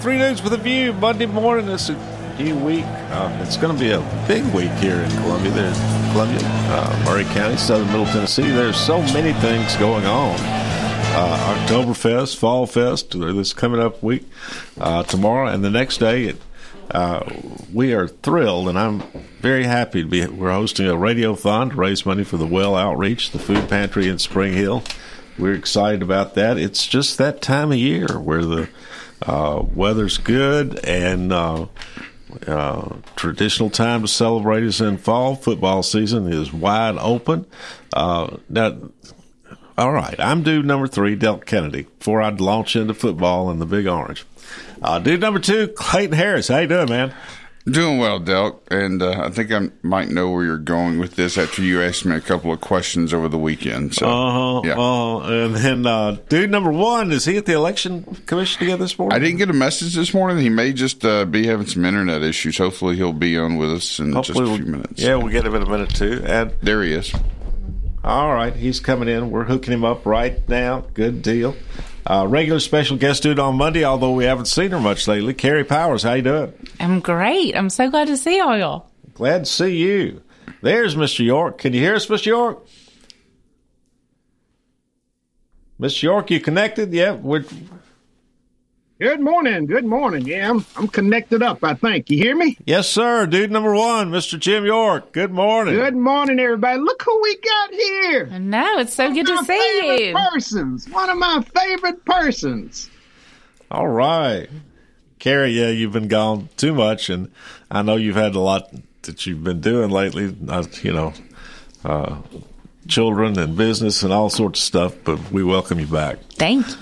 Three Dudes with a View. Monday morning. Is a new week. Uh, it's going to be a big week here in Columbia. There's Columbia, uh, Maury County, Southern Middle Tennessee. There's so many things going on. Uh, Oktoberfest, Fall Fest, this coming up week uh, tomorrow, and the next day. It, uh, we are thrilled, and I'm very happy to be. We're hosting a radiothon to raise money for the Well Outreach, the food pantry in Spring Hill. We're excited about that. It's just that time of year where the uh, weather's good and uh, uh, traditional time to celebrate is in fall. Football season is wide open. Uh, now, all right, I'm dude number three, Delk Kennedy, before I launch into football and the Big Orange. Uh, dude number two, Clayton Harris. How you doing, man? Doing well, Delk, and uh, I think I might know where you're going with this after you asked me a couple of questions over the weekend. So, Uh-huh, yeah. uh-huh. And then uh, dude number one, is he at the election commission together this morning? I didn't get a message this morning. He may just uh, be having some internet issues. Hopefully, he'll be on with us in Hopefully just a we'll- few minutes. Yeah, we'll get him in a minute too. And There he is. All right, he's coming in. We're hooking him up right now. Good deal. Uh, regular special guest dude on Monday, although we haven't seen her much lately. Carey Powers, how you doing? I'm great. I'm so glad to see all y'all. Glad to see you. There's Mr. York. Can you hear us, Mr. York? Mr. York, you connected? Yeah, we're, Good morning. Good morning. Yeah, I'm, I'm connected up, I think. You hear me? yes, sir. Dude number one, Mr. Jim York. Good morning. Good morning, everybody. Look who we got here. I know. It's so good to see you. persons. One of my favorite persons. All right. Carey, yeah, you've been gone too much, and I know you've had a lot that you've been doing lately, uh, you know, uh, children and business and all sorts of stuff, but we welcome you back. Thank you.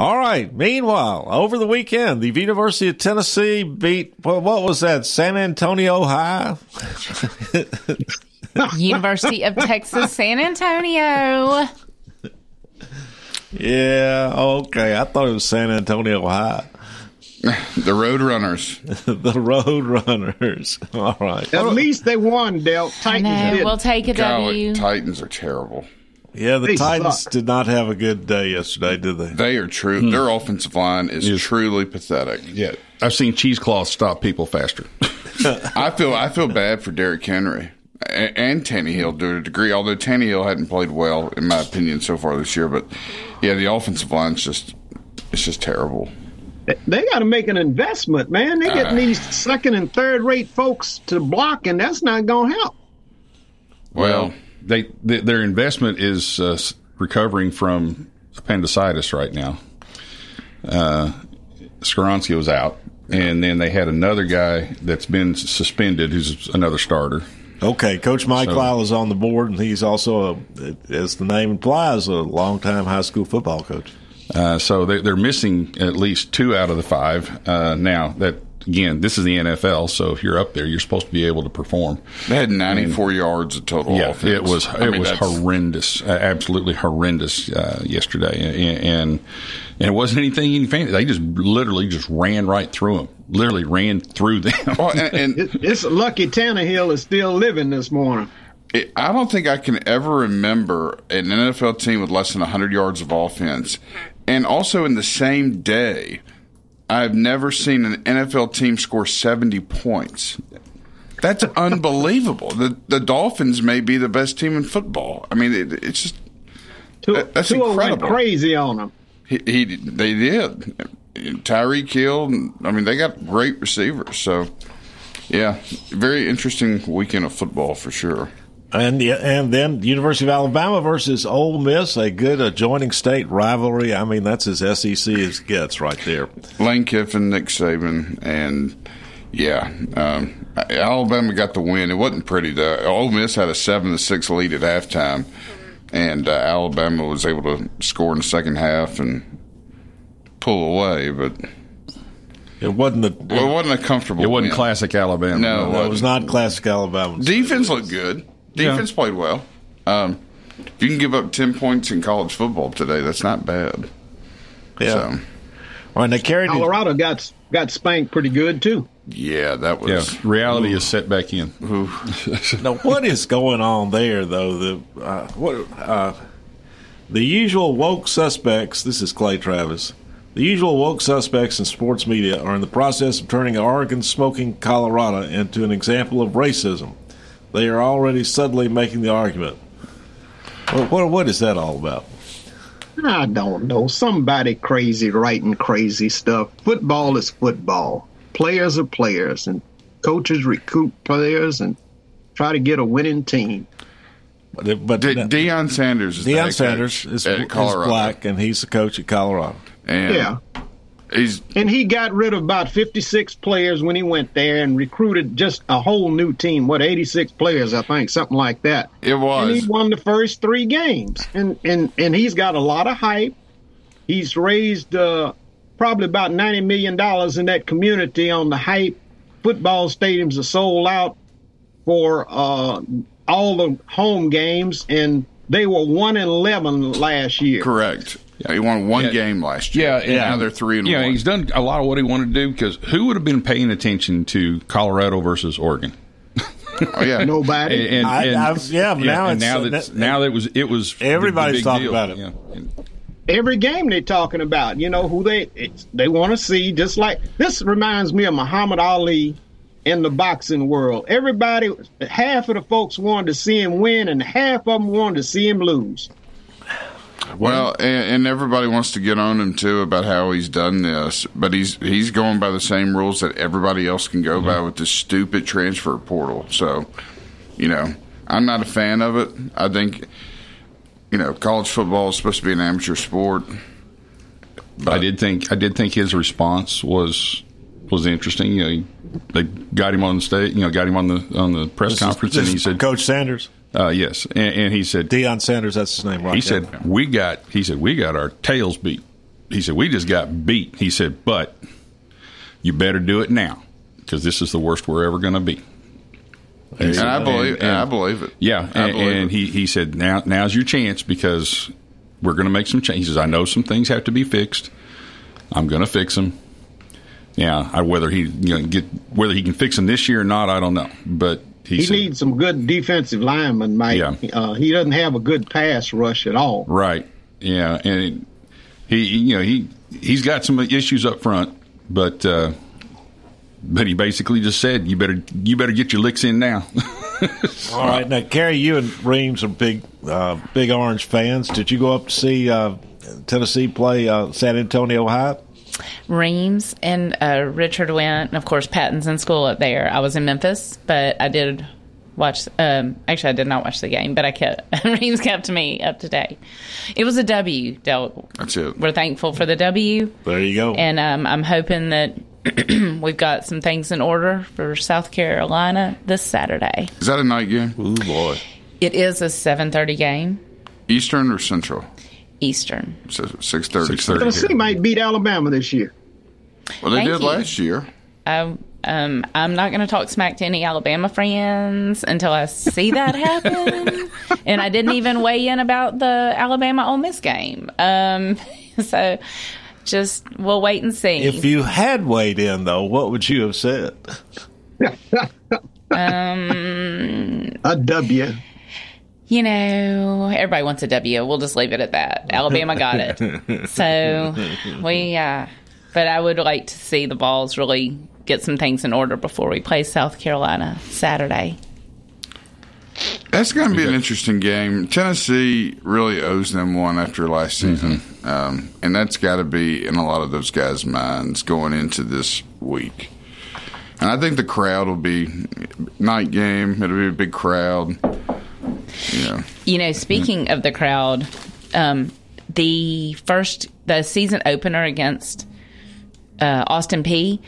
All right. Meanwhile, over the weekend, the University of Tennessee beat, well, what was that, San Antonio High? University of Texas, San Antonio. Yeah, okay. I thought it was San Antonio High. The Road Runners. the Road Runners. All right. At least they won, Del. Titans. We'll take a Golly, W. Titans are terrible. Yeah, the They Titans suck. did not have a good day yesterday, did they? They are true. Their offensive line is truly pathetic. Yeah, I've seen cheesecloth stop people faster. I feel I feel bad for Derrick Henry and, and Tannehill to a degree. Although Tannehill hadn't played well, in my opinion, so far this year. But yeah, the offensive line's just it's just terrible. They got to make an investment, man. They Uh. getting these second and third rate folks to block, and that's not going to help. Well, they th- their investment is uh, recovering from appendicitis right now. Uh, Skoronski was out, and then they had another guy that's been suspended, who's another starter. Okay, Coach Mike So- Lyle is on the board, and he's also, a, as the name implies, a longtime high school football coach. Uh, so they, they're missing at least two out of the five. Uh, now that again, this is the NFL, so if you're up there, you're supposed to be able to perform. they had 94 yards of total Yeah, offense. it was I it mean, was horrendous, uh, absolutely horrendous uh, yesterday, and, and and it wasn't anything any fancy. They just literally just ran right through them, literally ran through them. Well, and, and It, it's lucky Tannehill is still living this morning. it, I don't think I can ever remember an NFL team with less than 100 yards of offense. And also in the same day, I've never seen an NFL team score 70 points. That's unbelievable. The the Dolphins may be the best team in football. I mean, it, it's just that's Tua went incredible. crazy on them. he, he they did. Tyreek Hill. I mean, they got great receivers. So, yeah, very interesting weekend of football for sure. And the, and then University of Alabama versus Ole Miss, a good adjoining state rivalry. I mean, that's as SEC as gets right there. Lane Kiffin, Nick Saban, and yeah, um, Alabama got the win. It wasn't pretty though. Ole Miss had a seven to six lead at halftime. and uh, Alabama was able to score in the second half and pull away, but It wasn't the. well, it wasn't a comfortable. It wasn't win. classic Alabama. No, no, it was not classic Alabama. Defense looked good. Yeah. Defense played well. Um, if you can give up ten points in college football today, that's not bad. Yeah. So, All right, they carried. Colorado got got spanked pretty good too. yeah, that Yeah, was. reality is set back in. Now, what is going on there, though? The uh, what uh, the usual woke suspects. This is Clay Travis. The usual woke suspects in sports media are in the process of turning Oregon smoking Colorado into an example of racism. They are already suddenly making the argument. What, what, what is that all about? I don't know. Somebody crazy writing crazy stuff. Football is football. Players are players, and coaches recruit players and try to get a winning team. But, but De- Deion Sanders is the Deion head Sanders is, at is Colorado. black, and he's the coach at Colorado. and Yeah. He's And he got rid of about 56 players when he went there and recruited just a whole new team. What, 86 players, I think, something like that. it was. And he won the first three games. And and and he's got a lot of hype. He's raised uh, probably about ninety million dollars in that community on the hype. Football stadiums are sold out for uh, all the home games, and they were one and eleven last year. correct. Yeah, he won one Yeah. game last year. Yeah, and now they're three and yeah, one. he's done a lot of what he wanted to do because who would have been paying attention to Colorado versus Oregon? oh yeah, Nobody. And, and, I- and- I was- yeah, now and it's- now that that- now that it was it was the- the Everybody's big talking deal, about it. yeah. And- every game they're talking about. You know who they it's, they want to see. Just like this reminds me of Muhammad Ali in the boxing world. Everybody, half of the folks wanted to see him win, and half of them wanted to see him lose. Well, and, and everybody wants to get on him too about how he's done this, but he's he's going by the same rules that everybody else can go by with this stupid transfer portal. So, you know, I'm not a fan of it. I think, you know, college football is supposed to be an amateur sport. I did think I did think his response was was interesting. You know, he, they got him on the state. You know, got him on the on the press This conference, this and he said, Coach Sanders, uh, "Yes," and, and he said, Deion Sanders. That's his name, right? He there. said, "We got." He said, "We got our tails beat." He said, "We just got beat." He said, "But you better do it now because this is the worst we're ever going to be." And I believe, and- I believe it. Yeah, I and, and it. he he said, "Now now's your chance because we're going to make some changes. I know some things have to be fixed. I'm going to fix them." Yeah, I, whether he you know, get whether he can fix them this year or not, I don't know. But he, He said, needs some good defensive linemen, Mike. Yeah. Uh, he doesn't have a good pass rush at all. Right. Yeah, and he, you know, he he's got some issues up front, but uh, but he basically just said, "You better you better get your licks in now." All right, now Carey, you and Reams are big, uh, big Orange fans. Did you go up to see uh, Tennessee play uh, San Antonio High? Reams and uh, Richard went, and of course Patton's in school up there. I was in Memphis, but I did watch. Um, actually, I did not watch the game, but I kept Reams kept me up to date. It was a W. Del. That's it. We're thankful for the W, There you go. and um, I'm hoping that we've got some things in order for South Carolina this Saturday. Is that a night game? Ooh boy, It is a 7:30 game Eastern or Central? Eastern. So six thirty. 6:30. Tennessee might beat Alabama this year. Well, they Thank did you. last year. I, um, I'm not going to talk smack to any Alabama friends until I see that happen. and I didn't even weigh in about the Alabama Ole Miss game. Um, so just we'll wait and see. if you had weighed in though, what would you have said? um, A W. you know, everybody wants a W. We'll just leave it at that. Alabama got it. so we, uh, but I would like to see the Vols really get some things in order before we play South Carolina Saturday. That's going to be an interesting game. Tennessee really owes them one after last season, um, and that's got to be in a lot of those guys' minds going into this week. And I think the crowd will be night game. It'll be a big crowd. Know, You know, speaking of the crowd, um, the first the season opener against uh, Austin Peay,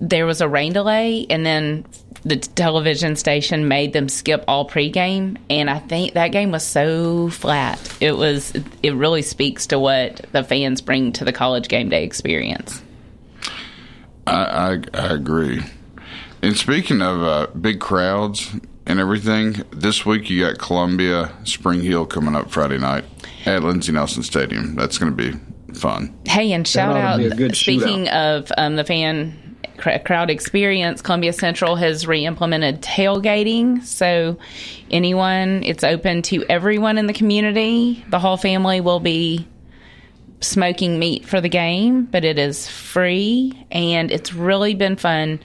there was a rain delay, and then the television station made them skip all pregame, and I think that game was so flat. It was. It really speaks to what the fans bring to the college game day experience. I, I, I agree. And speaking of uh, big crowds and everything, this week you got Columbia Spring Hill coming up Friday night at Lindsey Nelson Stadium. That's going to be fun. Hey, and shout ought to out. be a good Speaking of um, the fan crowd experience, Columbia Central has re-implemented tailgating. So anyone, it's open to everyone in the community. The whole family will be smoking meat for the game, but it is free, and it's really been fun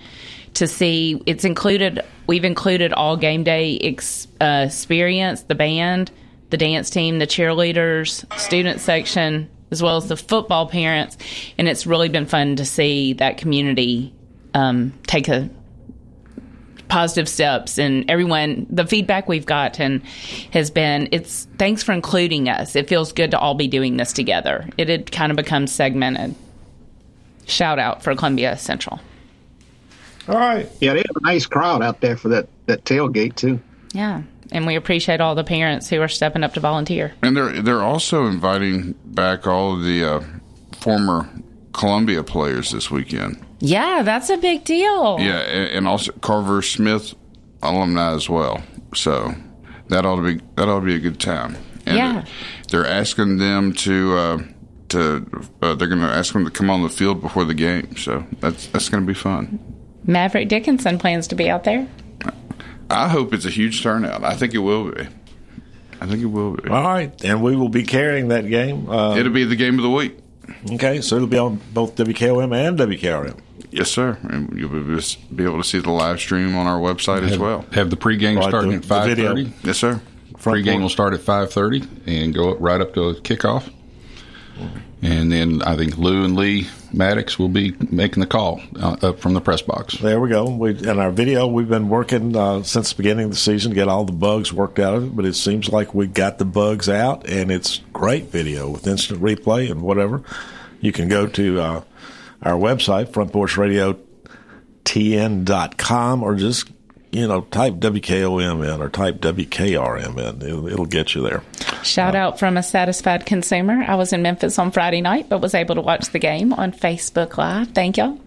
to see. It's included. We've included all game day ex, uh, experience, the band, the dance team, the cheerleaders, student section, as well as the football parents, and it's really been fun to see that community um, take a positive steps and everyone the feedback we've gotten has been it's thanks for including us it feels good to all be doing this together it had kind of become segmented shout out for columbia central All right. Yeah, they have a nice crowd out there for that, that tailgate, too. yeah and we appreciate all the parents who are stepping up to volunteer And they're they're also inviting back all of the uh, former Columbia players this weekend. yeah that's a big deal Yeah, and, and also Carver Smith alumni as well. So that ought to be that ought to be a good time. And Yeah. they're asking them to uh, to uh, they're going to ask them to come on the field before the game. So that's that's going to be fun. Maverick dickinson plans to be out there I hope it's a huge turnout. I think it will be. I think it will be. All right. And we will be carrying that game. Uh, It'll be the game of the week. okay. So it'll be on both WKOM and WKRM. Yes, sir. And you'll be, be able to see the live stream on our website as well. Have the pregame Right, starting the- at the five video. thirty. Yes, sir. Front Pregame court. will start at five thirty and go up right up to kickoff. And then I think Lou and Lee Maddox will be making the call uh, up from the press box. There we go. We and our video. We've been working uh, since the beginning of the season to get all the bugs worked out of it, but it seems like we got the bugs out, and it's great video with instant replay and whatever. You can go to uh, our website, frontporchradiotn.com, or just you know type WKOM in or type WKRM in. It'll, it'll get you there. Shout out from a satisfied consumer. I was in Memphis on Friday night, but was able to watch the game on Facebook Live. Thank y'all.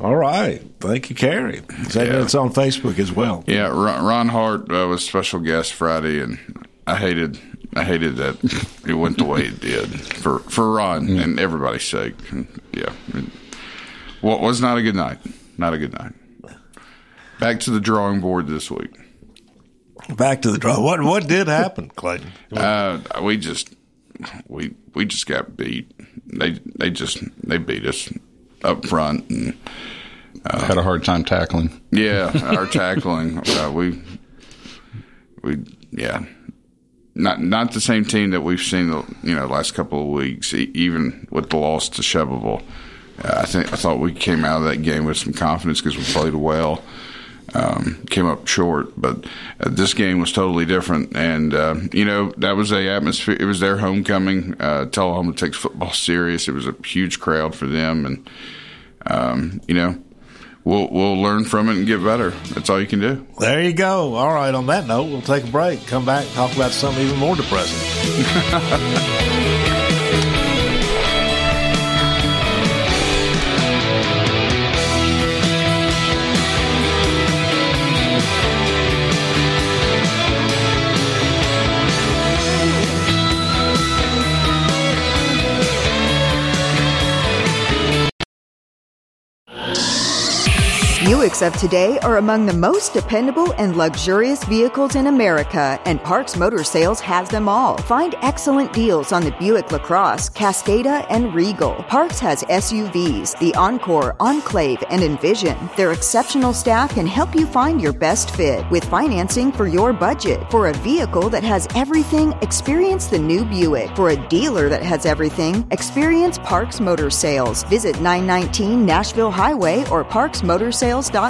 All right. Thank you, Carey. So Yeah. It's on Facebook as well. Yeah, Ron, Ron Hart uh, was special guest Friday, and I hated I hated that it went the way it did for for Ron and everybody's sake. Yeah, it, well, was not a good night. Not a good night. Back to the drawing board this week. Back to the draw. What what did happen, Clayton? Uh, we just we we just got beat. They they just they beat us up front and Had a hard time tackling. Yeah, our tackling. Uh, we, we, yeah, not not the same team that we've seen the you know last couple of weeks. E- even with the loss to Chevrolet, uh, I think I thought we came out of that game with some confidence because we played well. Um, came up short, but uh, this game was totally different. And uh, you know that was a atmosphere. It was their homecoming. Uh, Tullahoma takes football serious. It was a huge crowd for them, and um, you know we'll we'll learn from it and get better. That's all you can do. There you go. All right. On that note, we'll take a break. Come back, talk about something even more depressing. Of today are among the most dependable and luxurious vehicles in America, and Parks Motor Sales has them all. Find excellent deals on the Buick LaCrosse, Cascada, and Regal. Parks has SUVs, the Encore, Enclave, and Envision. Their exceptional staff can help you find your best fit with financing for your budget. For a vehicle that has everything, experience the new Buick. For a dealer that has everything, experience Parks Motor Sales. Visit 919 Nashville Highway or parksmotorsales.com.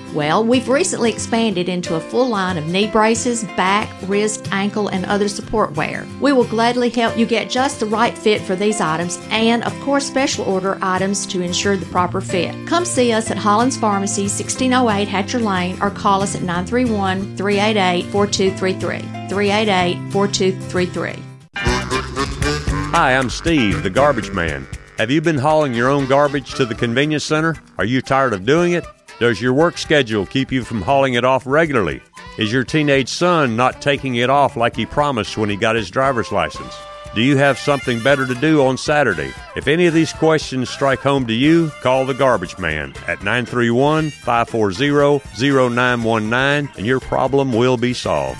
Well, we've recently expanded into a full line of knee braces, back, wrist, ankle, and other support wear. We will gladly help you get just the right fit for these items and, of course, special order items to ensure the proper fit. Come see us at Hollins Pharmacy, 1608 Hatcher Lane, or call us at 931 388 4233. 388 4233. Hi, I'm Steve, the garbage man. Have you been hauling your own garbage to the convenience center? Are you tired of doing it? Does your work schedule keep you from hauling it off regularly? Is your teenage son not taking it off like he promised when he got his driver's license? Do you have something better to do on Saturday? If any of these questions strike home to you, call the garbage man at 931 540 0919 and your problem will be solved.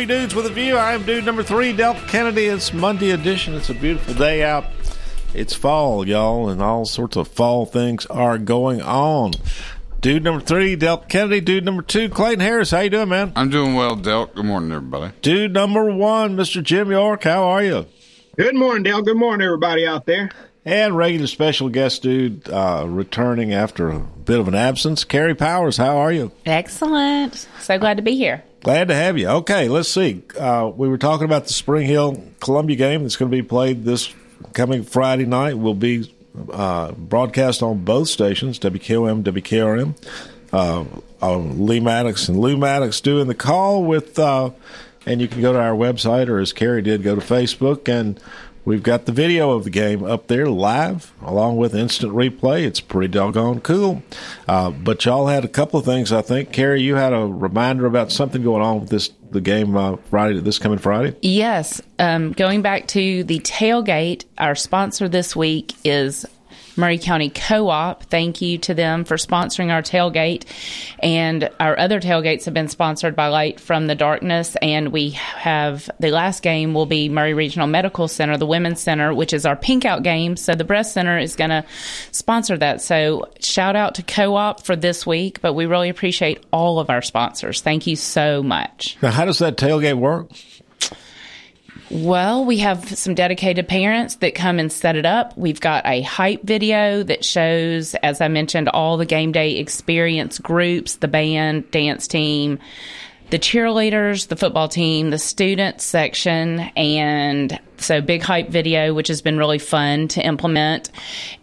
Three dudes with a view. I am dude number three, Del Kennedy. It's Monday edition. It's a beautiful day out. It's fall, y'all, and all sorts of fall things are going on. Dude number three, Delk Kennedy. Dude number two, Clayton Harris. How you doing, man? I'm doing well, Delk. Good morning, everybody. Dude number one, Mr. Jim York. How are you? Good morning, Dale. Good morning, everybody out there. And regular special guest dude uh, returning after a bit of an absence, Carey Powers. How are you? Excellent. So glad to be here. Glad to have you. Okay, let's see. Uh, we were talking about the Spring Hill Columbia game that's going to be played this coming Friday night. Will be uh, broadcast on both stations, WKOM, WKRM. Uh, uh, Lee Maddox and Lou Maddox doing the call with, uh, and you can go to our website or as Carey did, go to Facebook and we've got the video of the game up there live along with instant replay. It's pretty doggone cool. Uh, but y'all had a couple of things, I think. Carey, you had a reminder about something going on with this the game uh, Friday, this coming Friday. Yes. Um, going back to the tailgate, our sponsor this week is Maury County Co op. Thank you to them for sponsoring our tailgate. And our other tailgates have been sponsored by Light from the Darkness. And we have the last game will be Maury Regional Medical Center, the Women's Center, which is our pink out game. So the Breast Center is going to sponsor that. So shout out to Co op for this week. But we really appreciate all of our sponsors. Thank you so much. Now, how does that tailgate work? Well, we have some dedicated parents that come and set it up. We've got a hype video that shows, as I mentioned, all the game day experience groups, the band, dance team, the cheerleaders, the football team, the student section, and so big hype video, which has been really fun to implement.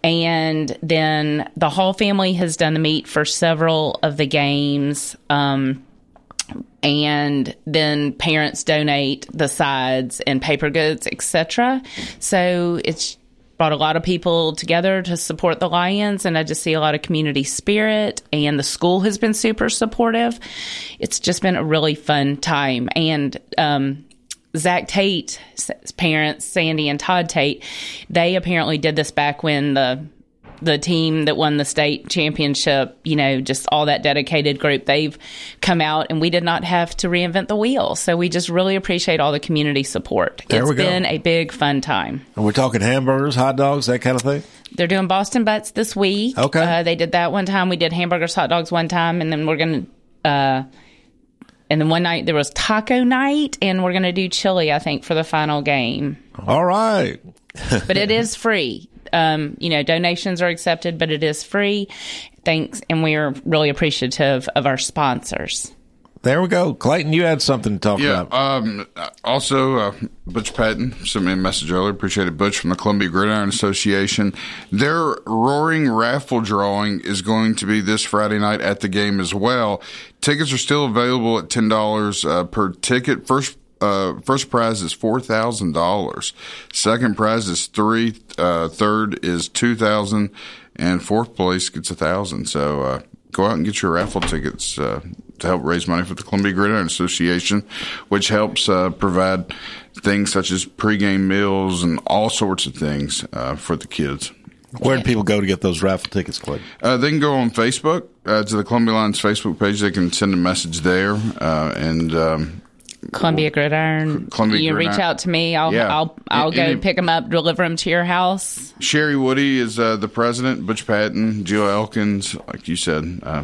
And then the Hall family has done the meet for several of the games. Um, and then parents donate the sides and paper goods, etc. So it's brought a lot of people together to support the Lions, and I just see a lot of community spirit. And the school has been super supportive. It's just been a really fun time, and um, Zach Tate's parents, Sandy and Todd Tate, they apparently did this back when the the team that won the state championship, you know, just all that dedicated group, they've come out and we did not have to reinvent the wheel. So we just really appreciate all the community support. There it's we go. been a big fun time. And we're talking hamburgers, hot dogs, that kind of thing. They're doing Boston Butts this week. Okay. Uh, they did that one time. We did hamburgers, hot dogs one time, and then we're going to, uh, and then one night there was taco night, and we're going to do chili, I think, for the final game. All right. but it is free. Um, you know, donations are accepted, but it is free. Thanks, and we are really appreciative of our sponsors. There we go. Clayton, you had something to talk Yeah. about. Um, also, uh, Butch Patton sent me a message earlier. Appreciate it, Butch from the Columbia Gridiron Association. Their Roaring Raffle drawing is going to be this Friday night at the game as well. Tickets are still available at ten dollars uh, per ticket. First. Uh, first prize is four thousand dollars. Second prize is three. Uh, third is two thousand, and fourth place gets a thousand. So uh, go out and get your raffle tickets uh, to help raise money for the Columbia Gridiron Association, which helps uh, provide things such as pregame meals and all sorts of things uh, for the kids. Where do people go to get those raffle tickets, Clayton? Uh, they can go on Facebook uh, to the Columbia Lions Facebook page. They can send a message there, uh, and um, Columbia Gridiron. Columbia you reach out to me. I'll Yeah. I'll I'll go Any- pick them up, deliver them to your house. Sherry Woody is uh, the president. Butch Patton, Jill Elkins, like you said, uh,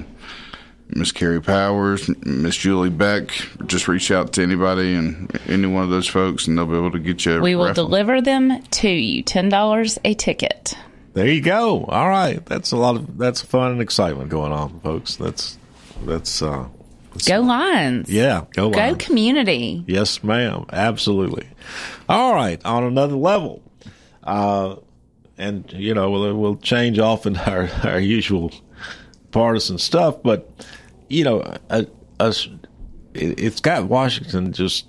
Miss Carey Powers, Miss Julie Beck. Just reach out to anybody and any one of those folks, and they'll be able to get you. A We will raffle. deliver them to you. Ten dollars a ticket. There you go. All right, that's a lot of that's fun and excitement going on, folks. That's that's uh, Go Lions. yeah. Go Go community. Yes, ma'am. Absolutely. All right. On another level, uh, and you know we'll, we'll change off in our our usual partisan stuff, but you know, a, a, it, it's got Washington just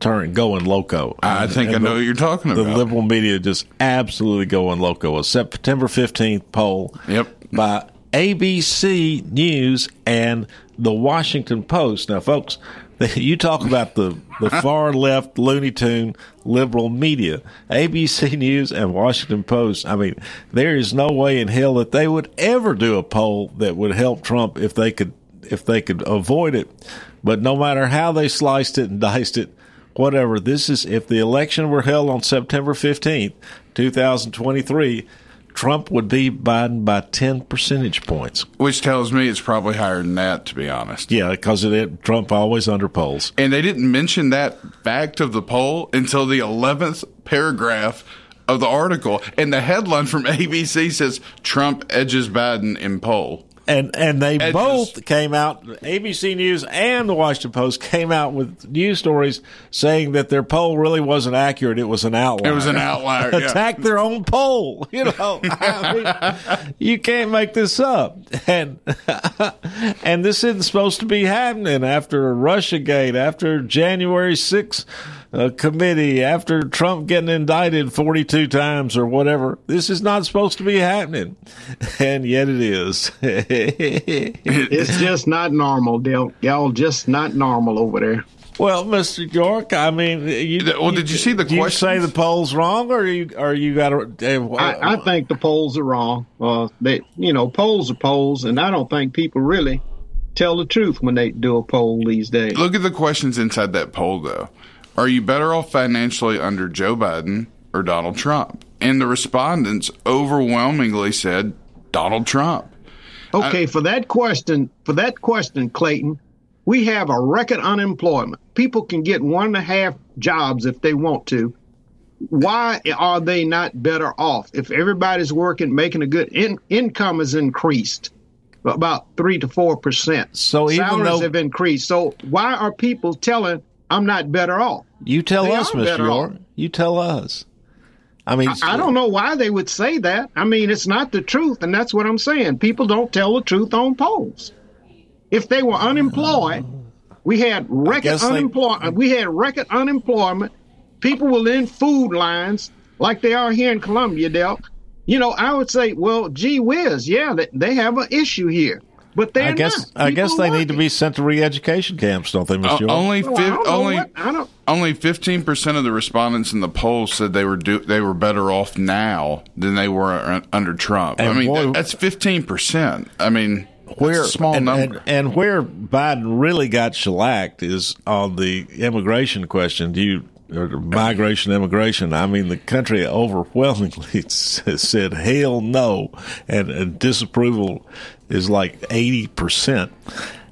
turning going loco. I think I know the- what you're talking about. The liberal media just absolutely going loco. A September fifteenth poll. Yep. By ABC News and the Washington Post. Now, folks, you talk about the, the far left Looney Tune liberal media, ABC News and Washington Post. I mean, there is no way in hell that they would ever do a poll that would help Trump if they could if they could avoid it. But no matter how they sliced it and diced it, whatever. This is if the election were held on September fifteenth, two thousand twenty three. Trump would beat Biden by 10 percentage points. Which tells me it's probably higher than that, to be honest. Yeah, because of it Trump always under polls. And they didn't mention that fact of the poll until the 11th paragraph of the article. And the headline from ABC says Trump edges Biden in poll and and they Edges. both came out. ABC News and the Washington Post came out with news stories saying that their poll really wasn't accurate. It was an outlier. It was an outlier. yeah. Attack their own poll. You know, I mean, you can't make this up. And and this isn't supposed to be happening after RussiaGate, after January sixth a committee after Trump getting indicted 42 times or whatever. This is not supposed to be happening. And yet it is. it's just not normal, Dale. Y'all just not normal over there. Well, Mr. York, I mean, you, well, did you see the do question? You say the polls wrong, or you, or you got to? Uh, I, I, think the polls are wrong. Uh, they, you know, polls are polls, and I don't think people really tell the truth when they do a poll these days. Look at the questions inside that poll, though. Are you better off financially under Joe Biden or Donald Trump? And the respondents overwhelmingly said Donald Trump. Okay, I, for that question, for that question, Clayton, we have a record unemployment. People can get one and a half jobs if they want to. Why are they not better off? If everybody's working, making a good in, income has increased about three to four percent. So salaries even though, have increased. So why are people telling I'm not better off. You tell they us, Mr. York. You tell us. I mean, I, I, don't know why they would say that. I mean, it's not the truth, and that's what I'm saying. People don't tell the truth on polls. If they were unemployed, we had record unemployment. They... Uh, we had record unemployment. People were in food lines like they are here in Columbia, Del. You know, I would say, well, gee whiz, yeah, they, they have an issue here. But they I guess I guess they need to be sent to re-education camps, don't they, Mr. Uh, only fi- only only fifteen percent of the respondents in the poll said they were do- they were better off now than they were under Trump. And I mean, boy, that's fifteen percent. I mean, where small and, number. And, and, where Biden really got shellacked is on the immigration question. Do you or migration immigration? I mean, the country overwhelmingly said hell no, and, and disapproval is like 80%.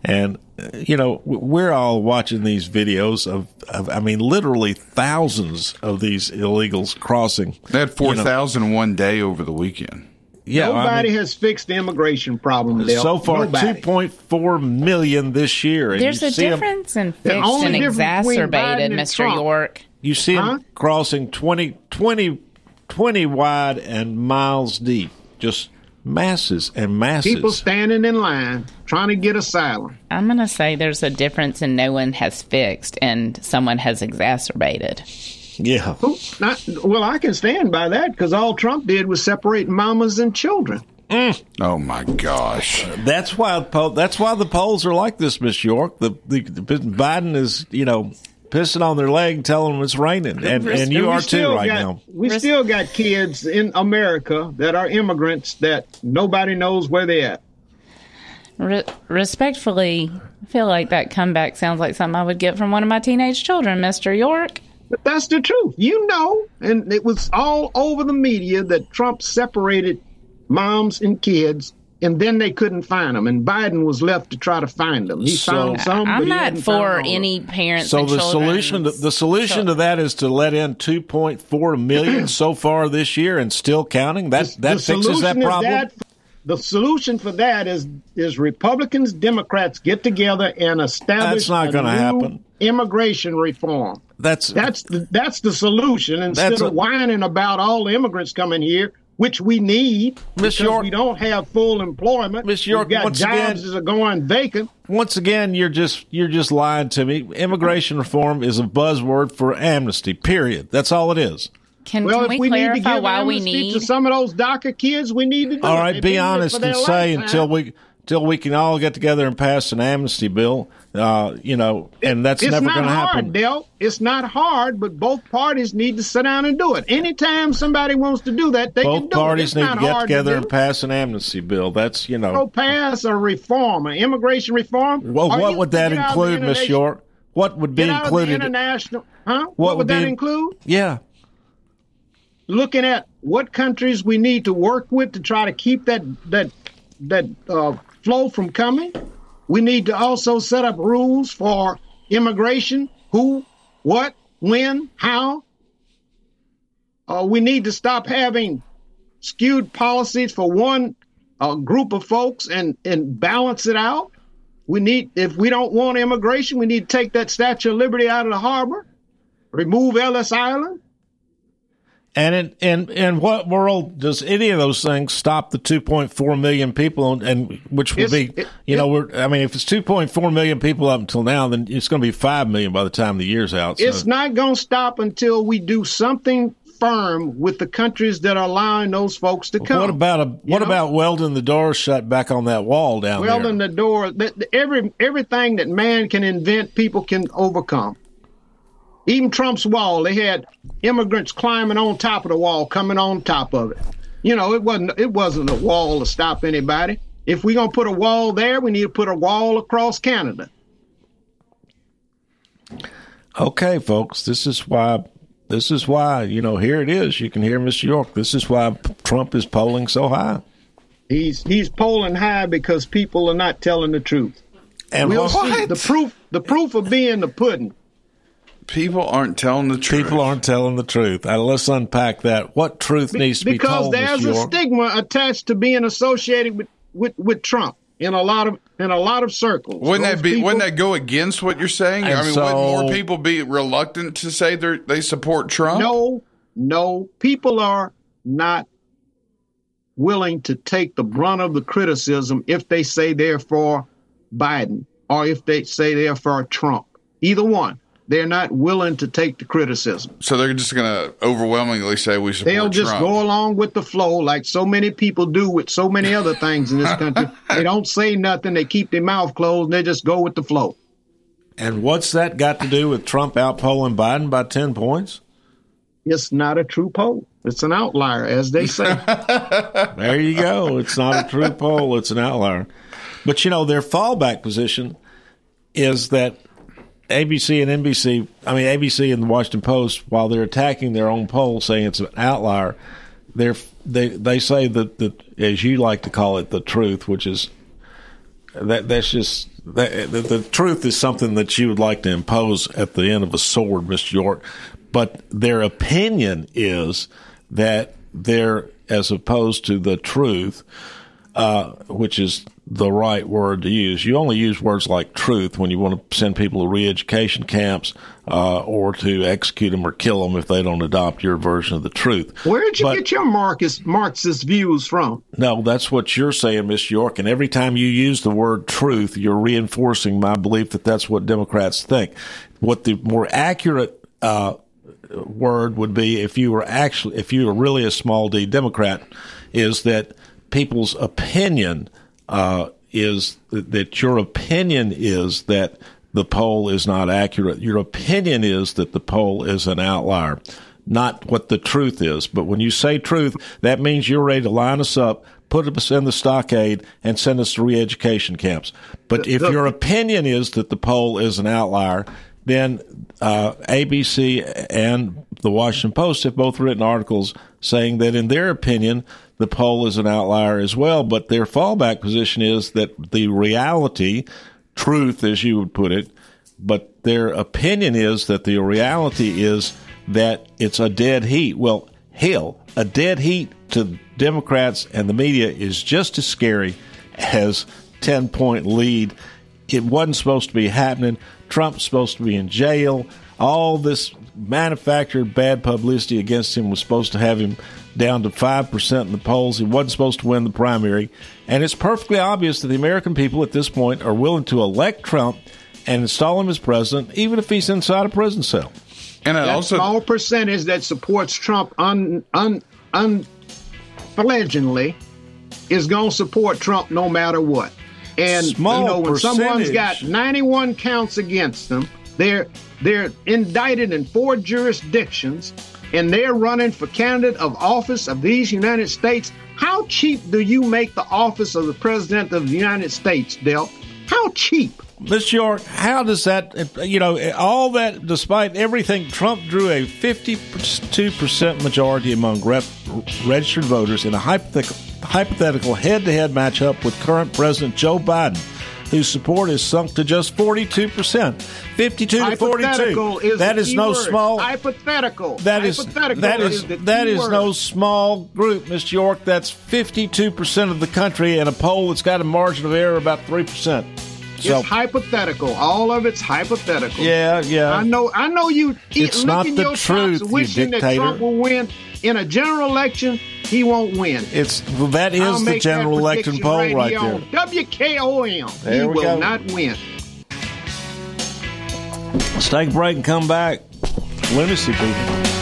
And, you know, we're all watching these videos of, of I mean, literally thousands of these illegals crossing. They had 4,000 you know. one day over the weekend. Yeah, nobody I mean, has fixed the immigration problem. Dale. So far, two point four million this year. There's a difference them, in fixed and exacerbated, Mr. Trump. York. You see huh? them crossing 20, 20, 20 wide and miles deep. Just masses and masses. People standing in line trying to get asylum. I'm going to say there's a difference in no one has fixed and someone has exacerbated. Yeah. not, well, I can stand by that because all Trump did was separate mamas and children. Mm. Oh my gosh! That's why that's why the polls are like this, Miss York. The, the, the Biden is, you know, pissing on their leg, telling them it's raining, and and you are too right got, now. We still got kids in America that are immigrants that nobody knows where they're at. Re- respectfully, I feel like that comeback sounds like something I would get from one of my teenage children, Mister York. But that's the truth. You know, and it was all over the media that Trump separated moms and kids and then they couldn't find them, and Biden was left to try to find them. He so, found some. I'm not for any parents. So the solution, to, the solution to that is to let in 2.4 million so far this year, and still counting. That the, that the fixes that problem. That, the solution for that is is Republicans, Democrats get together and establish. That's not going to happen. Immigration reform. That's that's the, that's the solution. Instead of a, whining about all the immigrants coming here, which we need Ms. because York, we don't have full employment. Miss York, We've got once jobs again, that are going vacant. Once again, you're just you're just lying to me. Immigration reform is a buzzword for amnesty. Period. That's all it is. Can, well, can if we, we need to give why we need to some of those DACA kids, we need to do all right. Be honest and say until we we can all get together and pass an amnesty bill uh, you know, and that's it's never going to happen. Dale. It's not hard, but both parties need to sit down and do it. Anytime somebody wants to do that, they both can do parties it. need to get together to and pass an amnesty bill. That's you know, pass a reform, an immigration reform. Well, what would that include, Miss York? What would be included? international, huh? What, what would, that include? Yeah, looking at what countries we need to work with to try to keep that that that uh, flow from coming. We need to also set up rules for immigration: who, what, when, how. Uh, we need to stop having skewed policies for one uh, group of folks and and balance it out. We need, if we don't want immigration, we need to take that Statue of Liberty out of the harbor, remove Ellis Island. And in, in in what world does any of those things stop the 2.4 million people? And which would It's- be, it- you know, we're I mean, if it's 2.4 million people up until now, then it's going to be five million by the time the year's out. So. It's not going to stop until we do something firm with the countries that are allowing those folks to come. What about a what know? about welding the door shut back on that wall down there? welding the door? Every everything that man can invent, people can overcome. Even Trump's wall, they had immigrants climbing on top of the wall, coming on top of it. You know, it wasn't it wasn't a wall to stop anybody. If we're gonna put a wall there, we need to put a wall across Canada. Okay, folks, this is why. This is why you know here it is. You can hear Mr. York. This is why Trump is polling so high. He's he's polling high because people are not telling the truth. And we'll what? see the proof. The proof of being the pudding. People aren't telling the truth. People aren't telling the truth. Uh, let's unpack that. What truth needs to be because told, Because there's Mr. a stigma attached to being associated with, with, with Trump in a lot of in a lot of circles. Wouldn't Those that be? people- Wouldn't that go against what you're saying? I mean, so- wouldn't more people be reluctant to say they they support Trump? No, no. People are not willing to take the brunt of the criticism if they say they're for Biden or if they say they're for Trump. Either one. They're not willing to take the criticism. So they're just going to overwhelmingly say we support They'll just Trump. go along with the flow like so many people do with so many other things in this country. they don't say nothing, they keep their mouth closed, and they just go with the flow. And what's that got to do with Trump outpolling Biden by ten points? It's not a true poll. It's an outlier, as they say. There you go. It's not a true poll. It's an outlier. But you know their fallback position is that ABC and NBC, I mean ABC and the Washington Post, while they're attacking their own poll, saying it's an outlier, they're they they say that that as you like to call it, the truth, which is that that's just that, the, the truth is something that you would like to impose at the end of a sword, Mr. York. But their opinion is that they're as opposed to the truth, uh, which is the right word to use. You only use words like truth when you want to send people to re-education camps uh, or to execute them or kill them if they don't adopt your version of the truth. Where did you But- get your Marxist, Marxist views from? no, that's what you're saying, Miss York. And every time you use the word truth, you're reinforcing my belief that that's what Democrats think. What the more accurate uh, word would be, if you were actually, if you were really a small d Democrat, is that people's opinion uh, is that, that your opinion is that the poll is not accurate. Your opinion is that the poll is an outlier not what the truth is. But when you say truth, that means you're ready to line us up, put us in the stockade, and send us to re-education camps. But if your opinion is that the poll is an outlier, then uh, ABC and the Washington Post have both written articles saying that, in their opinion, the poll is an outlier as well. But their fallback position is that the reality, truth, as you would put it, but their opinion is that the reality is that it's a dead heat. Well, hell, a dead heat to Democrats and the media is just as scary as 10 point lead. It wasn't supposed to be happening. Trump's supposed to be in jail. All this manufactured bad publicity against him was supposed to have him down to 5% in the polls. He wasn't supposed to win the primary. And it's perfectly obvious that the American people at this point are willing to elect Trump and install him as president, even if he's inside a prison cell. And that small percentage that supports Trump un, un, unfledgingly is going to support Trump no matter what. And Small you know when someone's percentage. got 91 counts against them, they're they're indicted in four jurisdictions, and they're running for candidate of office of these United States. How cheap do you make the office of the president of the United States, Del? How cheap? Miss York, how does that, you know, all that, despite everything, Trump drew a 52% majority among rep, registered voters in a hypothetical head-to-head matchup with current President Joe Biden, whose support is sunk to just 42%. 52 to 42. Is that is no word. small hypothetical. that is hypothetical that is the that is word. no small group, Mr. York. That's 52% of the country in a poll that's got a margin of error about 3%. So it's hypothetical. All of it's hypothetical. Yeah, yeah. I know. I know you. It's not the truth, you wishing that dictator. Trump will win in a general election. He won't win. It's well, that is I'll the general election poll right here there. WKOM. There he will go. not win. Let's take a break and come back. Lunacy people.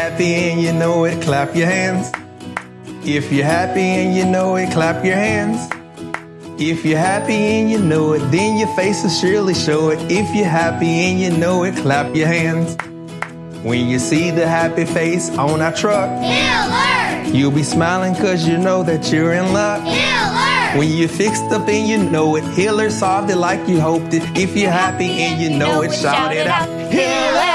happy and you know it, clap your hands. If you're happy and you know it, clap your hands. If you're happy and you know it, then your face will surely show it. If you're happy and you know it, clap your hands. When you see the happy face on our truck, you'll be smiling cause you know that you're in luck. When you're fixed up and you know it, Healer solved it like you hoped it. If you're happy and you know it, shout it out. Healer!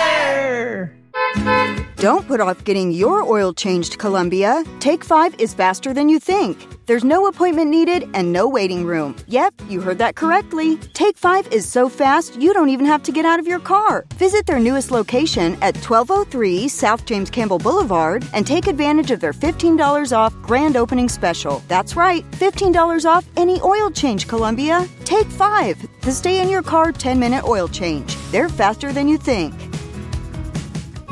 Don't put off getting your oil changed, Columbia. Take 5 is faster than you think. There's no appointment needed and no waiting room. Yep, you heard that correctly. Take 5 is so fast you don't even have to get out of your car. Visit their newest location at 1203 South James Campbell Boulevard and take advantage of their $15 off grand opening special. That's right, $15 off any oil change, Columbia. Take 5. The stay in your car 10 minute oil change. They're faster than you think.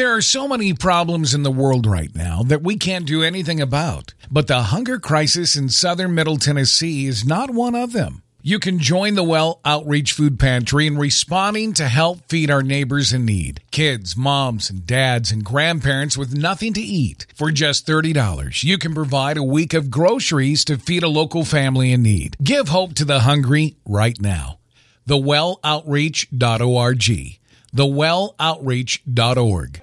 There are so many problems in the world right now that we can't do anything about. But the hunger crisis in southern Middle Tennessee is not one of them. You can join the Well Outreach Food Pantry in responding to help feed our neighbors in need. Kids, moms, and dads, and grandparents with nothing to eat. For just $30, you can provide a week of groceries to feed a local family in need. Give hope to the hungry right now. TheWellOutreach.org. thewelloutreach.org.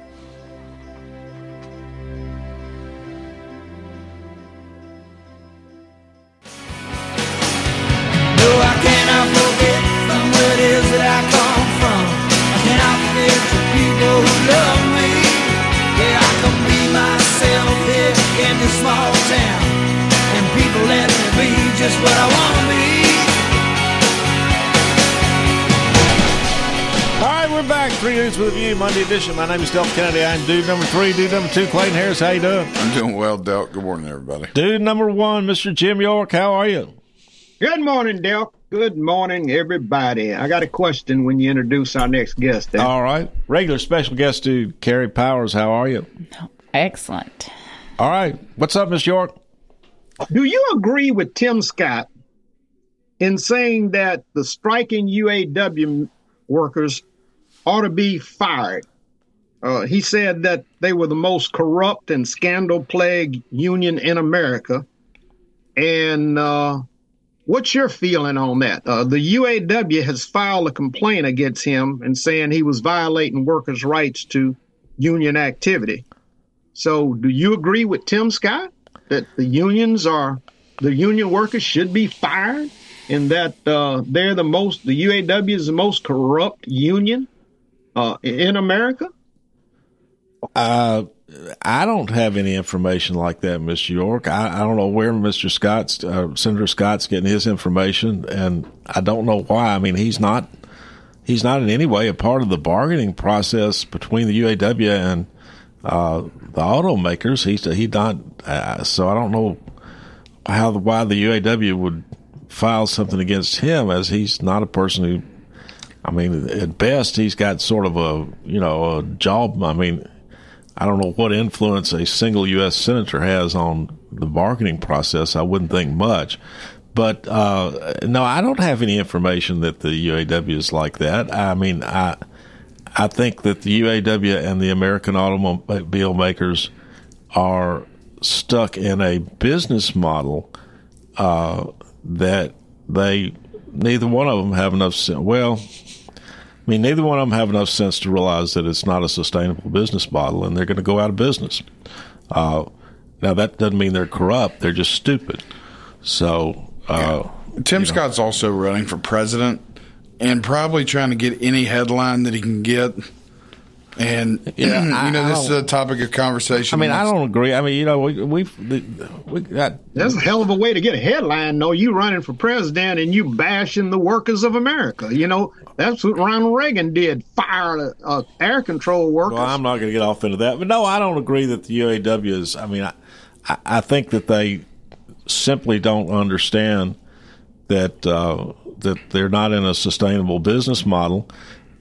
Monday edition. My name is Del Kennedy. I'm dude number three. Dude number two, Clayton Harris. How you doing? I'm doing well, Del. Good morning, everybody. Dude number one, Mr. Jim York. How are you? Good morning, Del. Good morning, everybody. I got a question when you introduce our next guest. Del. All right. Regular special guest dude, Carey Powers. How are you? Excellent. All right. What's up, Miss York? Do you agree with Tim Scott in saying that the striking UAW workers ought to be fired? Uh, he said that they were the most corrupt and scandal plagued union in America. And uh, what's your feeling on that? Uh, the UAW has filed a complaint against him and saying he was violating workers' rights to union activity. So, do you agree with Tim Scott? that the unions are the union workers should be fired and that uh, they're the most the UAW is the most corrupt union uh, in America? Uh, I don't have any information like that, Mr. York. I, I don't know where Mr. Scott's uh, Senator Scott's getting his information, and I don't know why. I mean, he's not he's not in any way a part of the bargaining process between the UAW and uh, the automakers. He's he not. Uh, so I don't know how the, why the UAW would file something against him, as he's not a person who. I mean, at best, he's got sort of a you know a job. I mean, I don't know what influence a single U.S. senator has on the bargaining process. I wouldn't think much. But uh, no, I don't have any information that the UAW is like that. I mean, I I think that the UAW and the American automobile makers are stuck in a business model uh, that they neither one of them have enough. Well, I mean, neither one of them have enough sense to realize that it's not a sustainable business model, and they're going to go out of business. Uh, now, that doesn't mean they're corrupt; they're just stupid. So, uh, yeah. Tim Scott's know. also running for president and probably trying to get any headline that he can get. And yeah, you I, know, this is a topic of conversation. I mean, I don't agree. I mean, you know, we we've we got that's a hell of a way to get a headline. though. you running for president and you bashing the workers of America. You know, that's what Ronald Reagan did: fire uh, air control workers. Well, I'm not going to get off into that, but no, I don't agree that the UAW is. I mean, I I think that they simply don't understand that uh, that they're not in a sustainable business model.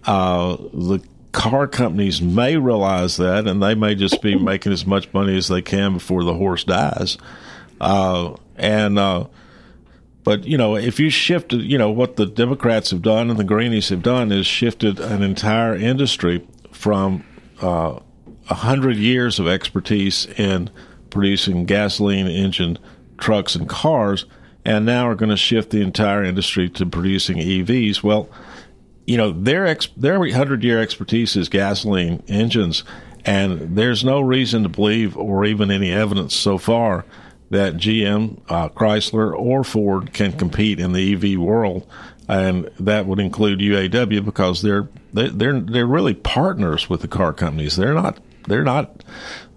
Uh, the car companies may realize that, and they may just be making as much money as they can before the horse dies. Uh, and uh, but you know, if you shifted, you know, what the Democrats have done and the Greenies have done is shifted an entire industry from uh, a hundred years of expertise in producing gasoline engine trucks and cars and now are going to shift the entire industry to producing EVs. Well, you know their ex- their hundred year expertise is gasoline engines, and there's no reason to believe, or even any evidence so far, that GM, uh, Chrysler, or Ford can compete in the EV world, and that would include UAW because they're they're they're really partners with the car companies. They're not they're not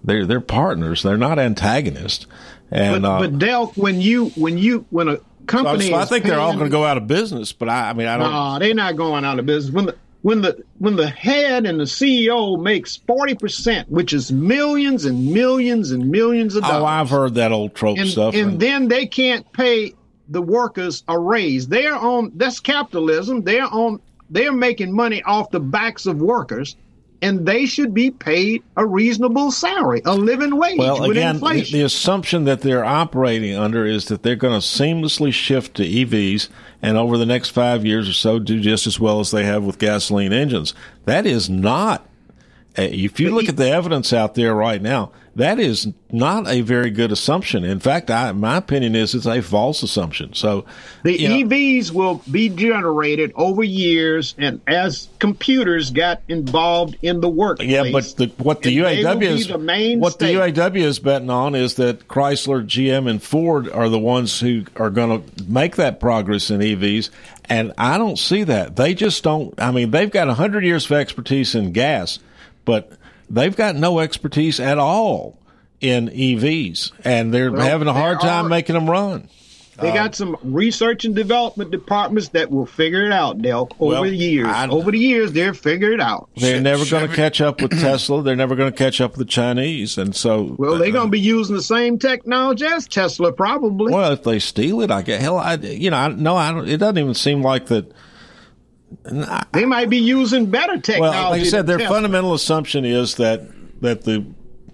they're they're partners. They're not antagonists. And but, uh, but Delk, when you when you when a so I, company, so I think they're all going to go out of business. But I, I mean, I don't. No, they're not going out of business. When the when the when the head and the CEO makes forty percent, which is millions and millions and millions of dollars, Oh, I've heard that old trope and, stuff. and then they can't pay the workers a raise. They're on that's capitalism. They're on they're making money off the backs of workers, and they should be paid a reasonable salary, a living wage Well, again, the, the assumption that they're operating under is that they're going to seamlessly shift to EVs and over the next five years or so do just as well as they have with gasoline engines. That is not. If you look at the evidence out there right now, that is not a very good assumption. In fact, I, my opinion is it's a false assumption. So, The you know, EVs will be generated over years, and as computers got involved in the work. Yeah, but the, what the and they will UAW is the main what the. UAW is betting on is that Chrysler, GM, and Ford are the ones who are going to make that progress in EVs, and I don't see that. They just don't. I mean, they've got hundred years of expertise in gas, but they've got no expertise at all in EVs, and they're Well, having a hard time are- making them run. They Uh, got some research and development departments that will figure it out, Del. Over Well, the years, I- over the years, they're figure it out. They're never going to catch up with Tesla. They're never going to catch up with the Chinese, and so Well, they're going to be using the same technology as Tesla, probably. Well, if they steal it, I get hell. I you know, I, no, I don't. It doesn't even seem like that. They might be using better technology. Well, like I said, their Tesla. fundamental assumption is that that the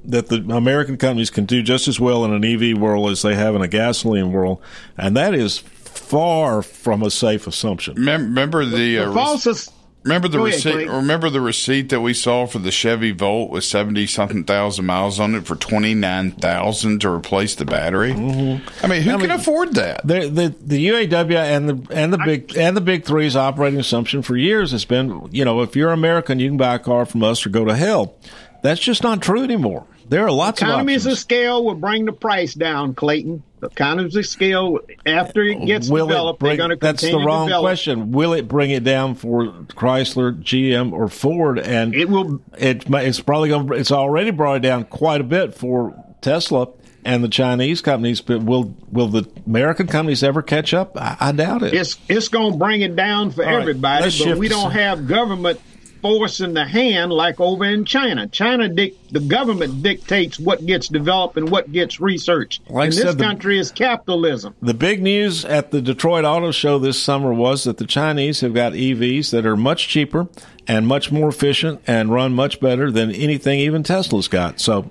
that the American companies can do just as well in an EV world as they have in a gasoline world, and that is far from a safe assumption. Mem- Remember the, uh, The false Remember the Go receipt? Remember the receipt that we saw for the Chevy Volt with seventy something thousand miles on it for twenty nine thousand to replace the battery. Mm-hmm. I mean, who can afford that? The, the the UAW and the and the big and the big three's operating assumption for years has been, you know, if you're American, you can buy a car from us or go to hell. That's just not true anymore. There are lots of Economies options. of scale will bring the price down, Clayton. Economies of scale, after it gets Will it developed, bring- they're going to that's the wrong develop. question. Will it bring it down for Chrysler, GM, or Ford? And it will. It, it's probably going. to It's already brought it down quite a bit for Tesla and the Chinese companies. But will will the American companies ever catch up? I, I doubt it. It's it's going to bring it down for right, everybody, but we don't have government forcing the hand like over in China. China, dic- the government dictates what gets developed and what gets researched. Like and this the- country is capitalism. The big news at the Detroit Auto Show this summer was that the Chinese have got EVs that are much cheaper and much more efficient and run much better than anything even Tesla's got. So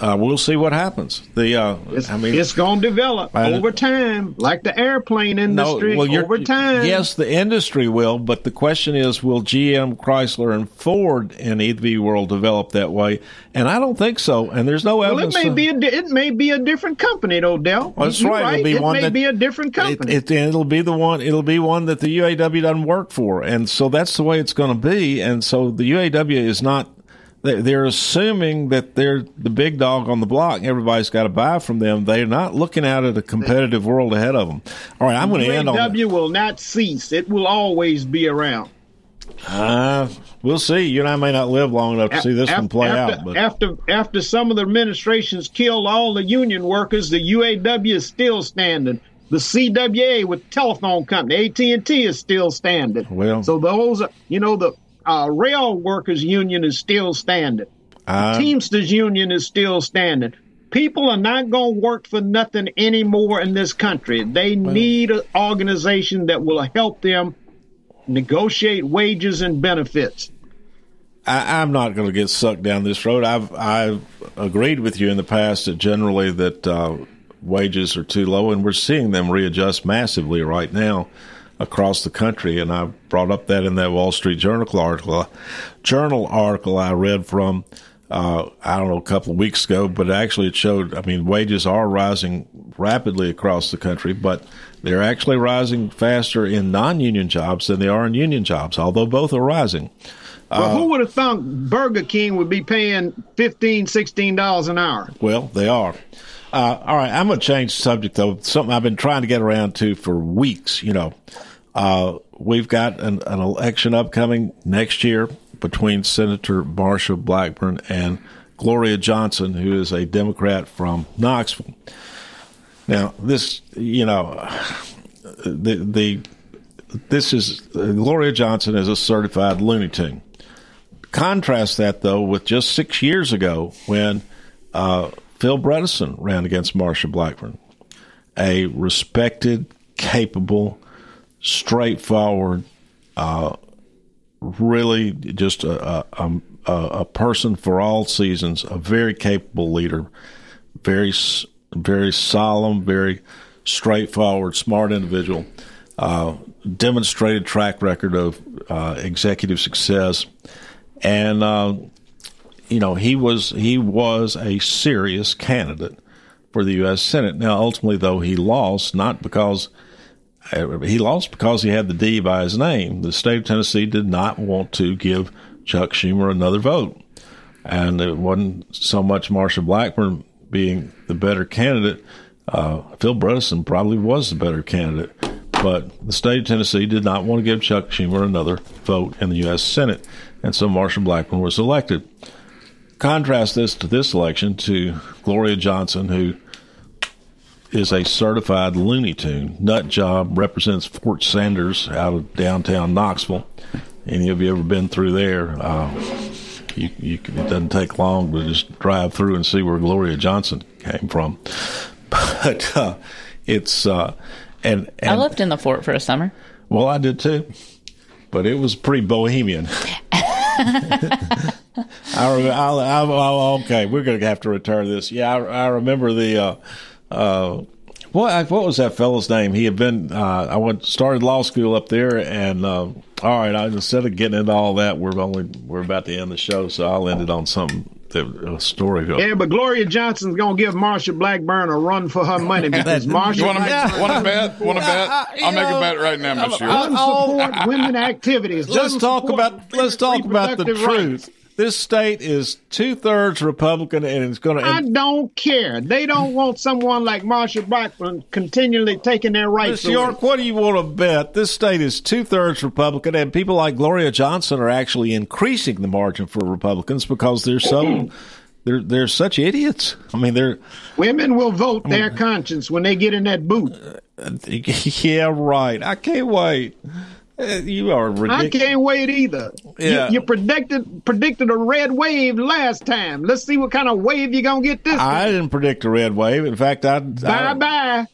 uh, we'll see what happens. The uh, I mean, It's going to develop I- over time, like the airplane industry. well, over time, Yes, the industry will, but the question is, will GM, Chrysler, and Ford in EV world develop that way? And I don't think so. And there's no evidence. Well, it may of- be a di- it may be a different company, though, Del. Well, that's You're right. It'll be it one may that- be a different company. It, it, it'll be the one. It'll be one that the UAW doesn't work for, and so that's the way it's going to be. And so the UAW is not. They- They're assuming that they're the big dog on the block. Everybody's got to buy from them. They're not looking out at a competitive world ahead of them. All right, I'm going to end on. UAW will not cease. It will always be around. Uh, we'll see. You and I may not live long enough to see this Af- one play after, out, but after after some of the administrations killed all the union workers, the UAW is still standing. The CWA with telephone company AT and T is still standing. Well- so those are- you know the uh, rail workers union is still standing. Uh, Teamsters union is still standing. People are not going to work for nothing anymore in this country. They need an organization that will help them negotiate wages and benefits. I, I'm not going to get sucked down this road. I've I've agreed with you in the past that generally that uh, wages are too low, and we're seeing them readjust massively right now across the country. And I brought up that in that Wall Street Journal article, journal article I read from. Uh, I don't know, a couple of weeks ago, but actually it showed, I mean, wages are rising rapidly across the country, but they're actually rising faster in non-union jobs than they are in union jobs, although both are rising. Well, Uh, who would have thought Burger King would be paying $15, $16 an hour? Well, they are. Uh, all right, I'm going to change the subject though. Something I've been trying to get around to for weeks. You know, uh, we've got an, an election upcoming next year between Senator Marsha Blackburn and Gloria Johnson, who is a Democrat from Knoxville. Now, this, you know, the the this is Gloria Johnson is a certified Looney Tune. Contrast that though with just six years ago when uh, Phil Bredesen ran against Marsha Blackburn, a respected, capable, straightforward, uh, really just a, a, a, a person for all seasons, a very capable leader, very very solemn, very straightforward, smart individual. Uh, demonstrated track record of uh, executive success, and uh, you know he was he was a serious candidate for the U.S. Senate. Now, ultimately, though, he lost not because uh, he lost because he had the D by his name. The state of Tennessee did not want to give Chuck Schumer another vote, and it wasn't so much Marsha Blackburn being the better candidate. Uh, Phil Bredesen probably was the better candidate, but the state of Tennessee did not want to give Chuck Schumer another vote in the U.S. Senate, and so Marsha Blackburn was elected. Contrast this to this election to Gloria Johnson, who is a certified Looney Tune. Nut job represents Fort Sanders out of downtown Knoxville. Any of you ever been through there? Uh, you, you, it doesn't take long to just drive through and see where Gloria Johnson came from. But uh, it's uh, and, and I lived in the fort for a summer. Well, I did too, but it was pretty bohemian. I, I, I, okay, we're going to have to return this. Yeah, I, I remember the. Uh, uh, what what was that fellow's name? He had been. Uh, I went started law school up there, and uh, all right. I, instead of getting into all that, we're only we're about to end the show, so I'll end it on something. A story. Yeah, but Gloria Johnson's gonna give Marsha Blackburn a run for her money because Marsha. You want to want to bet? Want to bet? I'll make a bet right now, Monsieur. Doesn't support women activities. Let's talk about let's talk about the truth. This state is two thirds Republican, and it's going to. I don't care. They don't want someone like Marsha Blackburn continually taking their rights. Miss York, what do you want to bet? This state is two thirds Republican, and people like Gloria Johnson are actually increasing the margin for Republicans because they're so. They're they're such idiots. I mean, they're women will vote their conscience when they get in that booth. Uh, yeah, right. I can't wait. Uh, you are ridiculous. I can't wait either. Yeah. You, you, predicted predicted a red wave last time. Let's see what kind of wave you're gonna get this time. I didn't predict a red wave. In fact, I bye bye.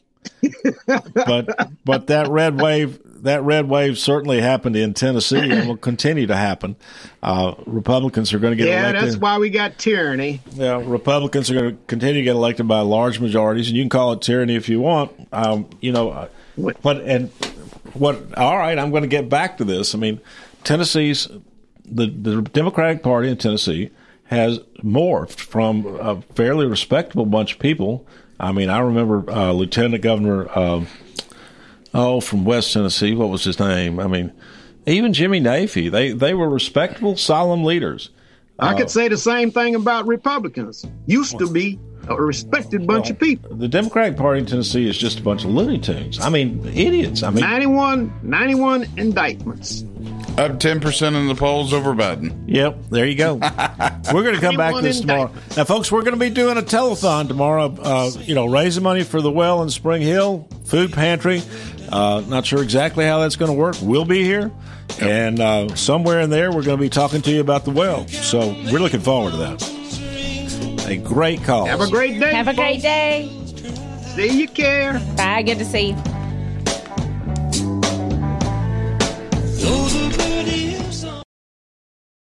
but but that red wave that red wave certainly happened in Tennessee and will continue to happen. Uh, Republicans are going to get elected. yeah, elected. that's why we got tyranny. Yeah, Republicans are going to continue to get elected by large majorities, and you can call it tyranny if you want. Um, you know, but and what? All right, I'm going to get back to this. I mean, Tennessee's the the Democratic Party in Tennessee has morphed from a fairly respectable bunch of people. I mean, I remember uh, Lieutenant Governor, uh, oh, from West Tennessee. What was his name? I mean, even Jimmy Naifeh. They they were respectable, solemn leaders. I uh, could say the same thing about Republicans. Used to be a respected bunch well, of people. The Democratic Party in Tennessee is just a bunch of Looney Tunes. I mean, idiots. I mean, 91, 91 indictments. Up 10% in the polls over Biden. Yep, there you go. we're going to come back to this tomorrow. Now, folks, we're going to be doing a telethon tomorrow, uh, you know, raising money for the well in Spring Hill, food pantry. Uh, not sure exactly how that's going to work. We'll be here. Yep. And uh, somewhere in there, we're going to be talking to you about the well. So we're looking forward to that. A great call. Have a great day. Have a great day. See you care. Bye. Good to see you.